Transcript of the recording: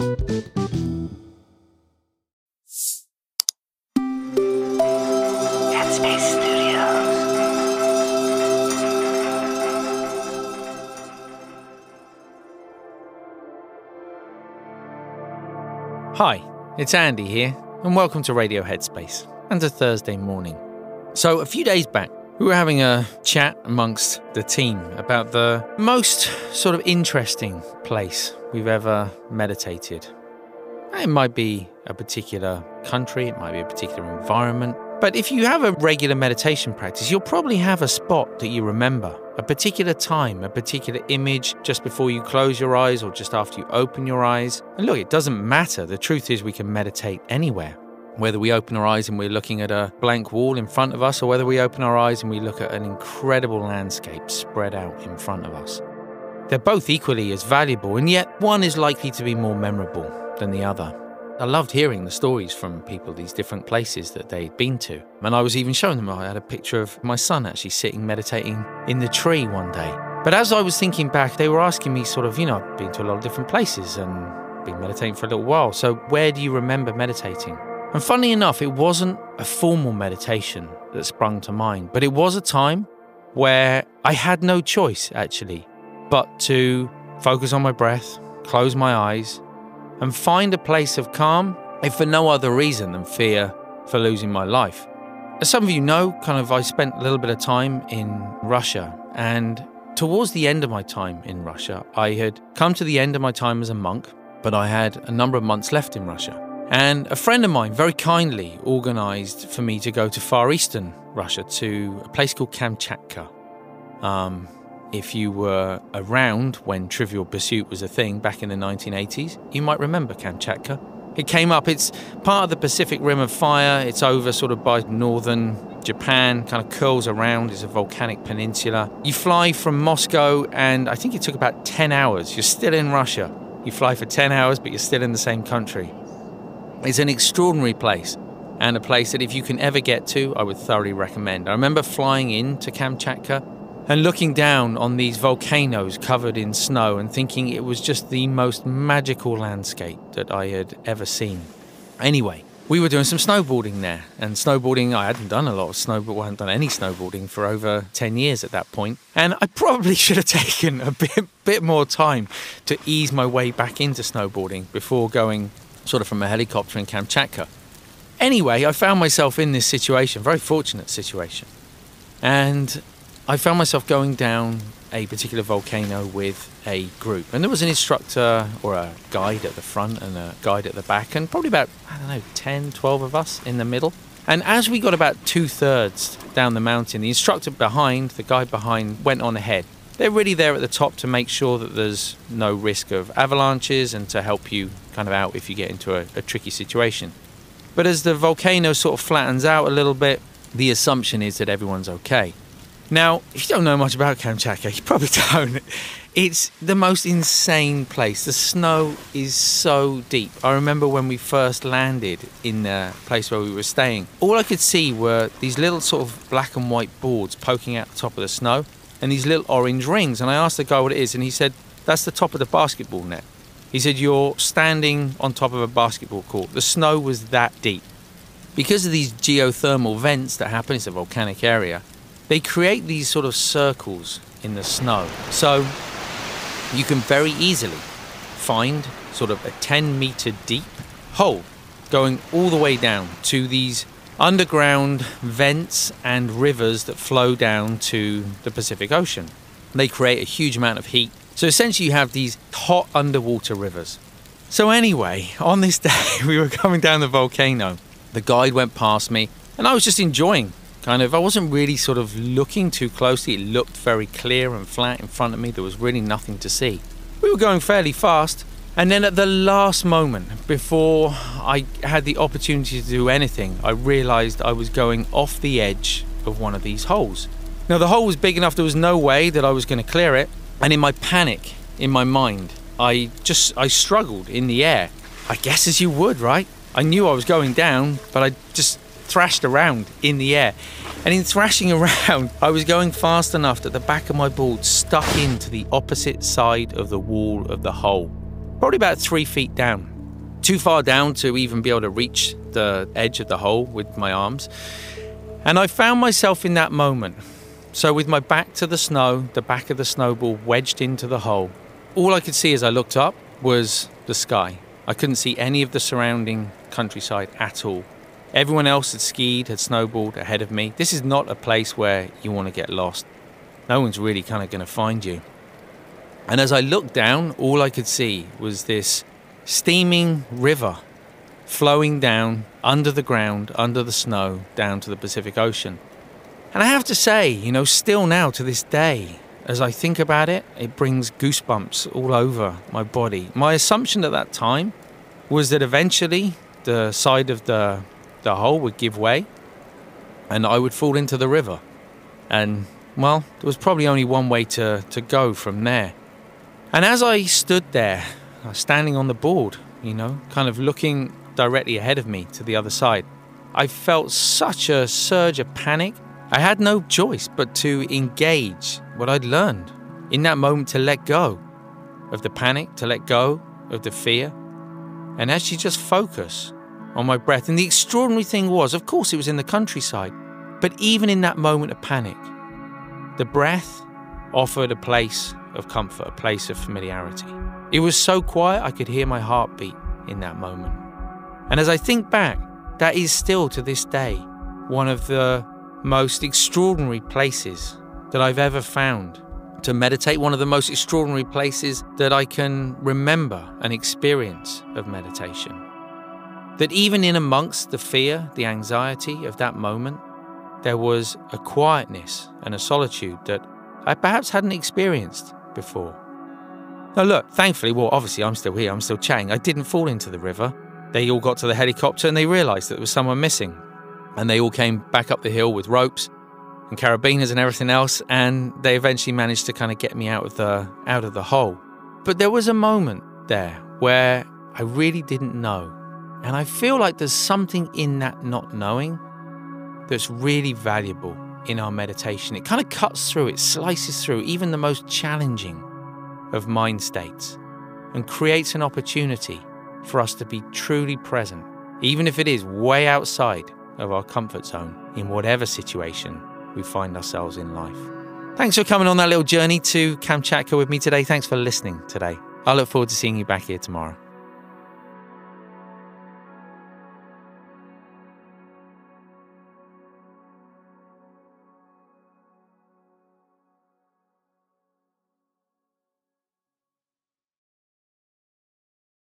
Hi, it's Andy here, and welcome to Radio Headspace and a Thursday morning. So, a few days back, we were having a chat amongst the team about the most sort of interesting place we've ever meditated. It might be a particular country, it might be a particular environment, but if you have a regular meditation practice, you'll probably have a spot that you remember, a particular time, a particular image just before you close your eyes or just after you open your eyes. And look, it doesn't matter. The truth is, we can meditate anywhere. Whether we open our eyes and we're looking at a blank wall in front of us, or whether we open our eyes and we look at an incredible landscape spread out in front of us. They're both equally as valuable, and yet one is likely to be more memorable than the other. I loved hearing the stories from people, these different places that they'd been to. And I was even showing them, I had a picture of my son actually sitting meditating in the tree one day. But as I was thinking back, they were asking me, sort of, you know, I've been to a lot of different places and been meditating for a little while. So where do you remember meditating? And funny enough, it wasn't a formal meditation that sprung to mind, but it was a time where I had no choice, actually, but to focus on my breath, close my eyes, and find a place of calm, if for no other reason than fear for losing my life. As some of you know, kind of, I spent a little bit of time in Russia, and towards the end of my time in Russia, I had come to the end of my time as a monk, but I had a number of months left in Russia. And a friend of mine very kindly organized for me to go to Far Eastern Russia to a place called Kamchatka. Um, if you were around when Trivial Pursuit was a thing back in the 1980s, you might remember Kamchatka. It came up, it's part of the Pacific Rim of Fire, it's over sort of by northern Japan, kind of curls around, it's a volcanic peninsula. You fly from Moscow, and I think it took about 10 hours. You're still in Russia. You fly for 10 hours, but you're still in the same country. It's an extraordinary place and a place that if you can ever get to, I would thoroughly recommend. I remember flying into Kamchatka and looking down on these volcanoes covered in snow and thinking it was just the most magical landscape that I had ever seen. Anyway, we were doing some snowboarding there, and snowboarding, I hadn't done a lot of snowboarding, I hadn't done any snowboarding for over 10 years at that point, and I probably should have taken a bit, bit more time to ease my way back into snowboarding before going sort of from a helicopter in Kamchatka. Anyway, I found myself in this situation, very fortunate situation. And I found myself going down a particular volcano with a group. And there was an instructor or a guide at the front and a guide at the back, and probably about, I don't know, 10, 12 of us in the middle. And as we got about two thirds down the mountain, the instructor behind, the guide behind, went on ahead. They're really there at the top to make sure that there's no risk of avalanches and to help you kind of out if you get into a, a tricky situation. But as the volcano sort of flattens out a little bit, the assumption is that everyone's okay. Now, if you don't know much about Kamchatka, you probably don't. It's the most insane place. The snow is so deep. I remember when we first landed in the place where we were staying, all I could see were these little sort of black and white boards poking out the top of the snow and these little orange rings. And I asked the guy what it is, and he said, That's the top of the basketball net. He said, You're standing on top of a basketball court. The snow was that deep. Because of these geothermal vents that happen, it's a volcanic area, they create these sort of circles in the snow. So you can very easily find sort of a 10 meter deep hole going all the way down to these underground vents and rivers that flow down to the Pacific Ocean. They create a huge amount of heat. So essentially, you have these hot underwater rivers. So, anyway, on this day, we were coming down the volcano. The guide went past me, and I was just enjoying. Kind of, I wasn't really sort of looking too closely. It looked very clear and flat in front of me. There was really nothing to see. We were going fairly fast, and then at the last moment, before I had the opportunity to do anything, I realised I was going off the edge of one of these holes. Now, the hole was big enough, there was no way that I was going to clear it. And in my panic, in my mind, I just, I struggled in the air. I guess as you would, right? I knew I was going down, but I just thrashed around in the air. And in thrashing around, I was going fast enough that the back of my board stuck into the opposite side of the wall of the hole. Probably about three feet down. Too far down to even be able to reach the edge of the hole with my arms. And I found myself in that moment. So, with my back to the snow, the back of the snowball wedged into the hole, all I could see as I looked up was the sky. I couldn't see any of the surrounding countryside at all. Everyone else had skied, had snowballed ahead of me. This is not a place where you want to get lost. No one's really kind of going to find you. And as I looked down, all I could see was this steaming river flowing down under the ground, under the snow, down to the Pacific Ocean. And I have to say, you know, still now to this day, as I think about it, it brings goosebumps all over my body. My assumption at that time was that eventually the side of the, the hole would give way and I would fall into the river. And, well, there was probably only one way to, to go from there. And as I stood there, standing on the board, you know, kind of looking directly ahead of me to the other side, I felt such a surge of panic. I had no choice but to engage what I'd learned in that moment to let go of the panic, to let go of the fear, and actually just focus on my breath. And the extraordinary thing was, of course, it was in the countryside, but even in that moment of panic, the breath offered a place of comfort, a place of familiarity. It was so quiet I could hear my heartbeat in that moment. And as I think back, that is still to this day one of the most extraordinary places that I've ever found to meditate, one of the most extraordinary places that I can remember an experience of meditation. That even in amongst the fear, the anxiety of that moment, there was a quietness and a solitude that I perhaps hadn't experienced before. Now, look, thankfully, well, obviously, I'm still here, I'm still chatting. I didn't fall into the river. They all got to the helicopter and they realised that there was someone missing. And they all came back up the hill with ropes and carabiners and everything else, and they eventually managed to kind of get me out of the out of the hole. But there was a moment there where I really didn't know. And I feel like there's something in that not knowing that's really valuable in our meditation. It kind of cuts through, it slices through even the most challenging of mind states and creates an opportunity for us to be truly present, even if it is way outside of our comfort zone in whatever situation we find ourselves in life. Thanks for coming on that little journey to Kamchatka with me today. Thanks for listening today. I look forward to seeing you back here tomorrow.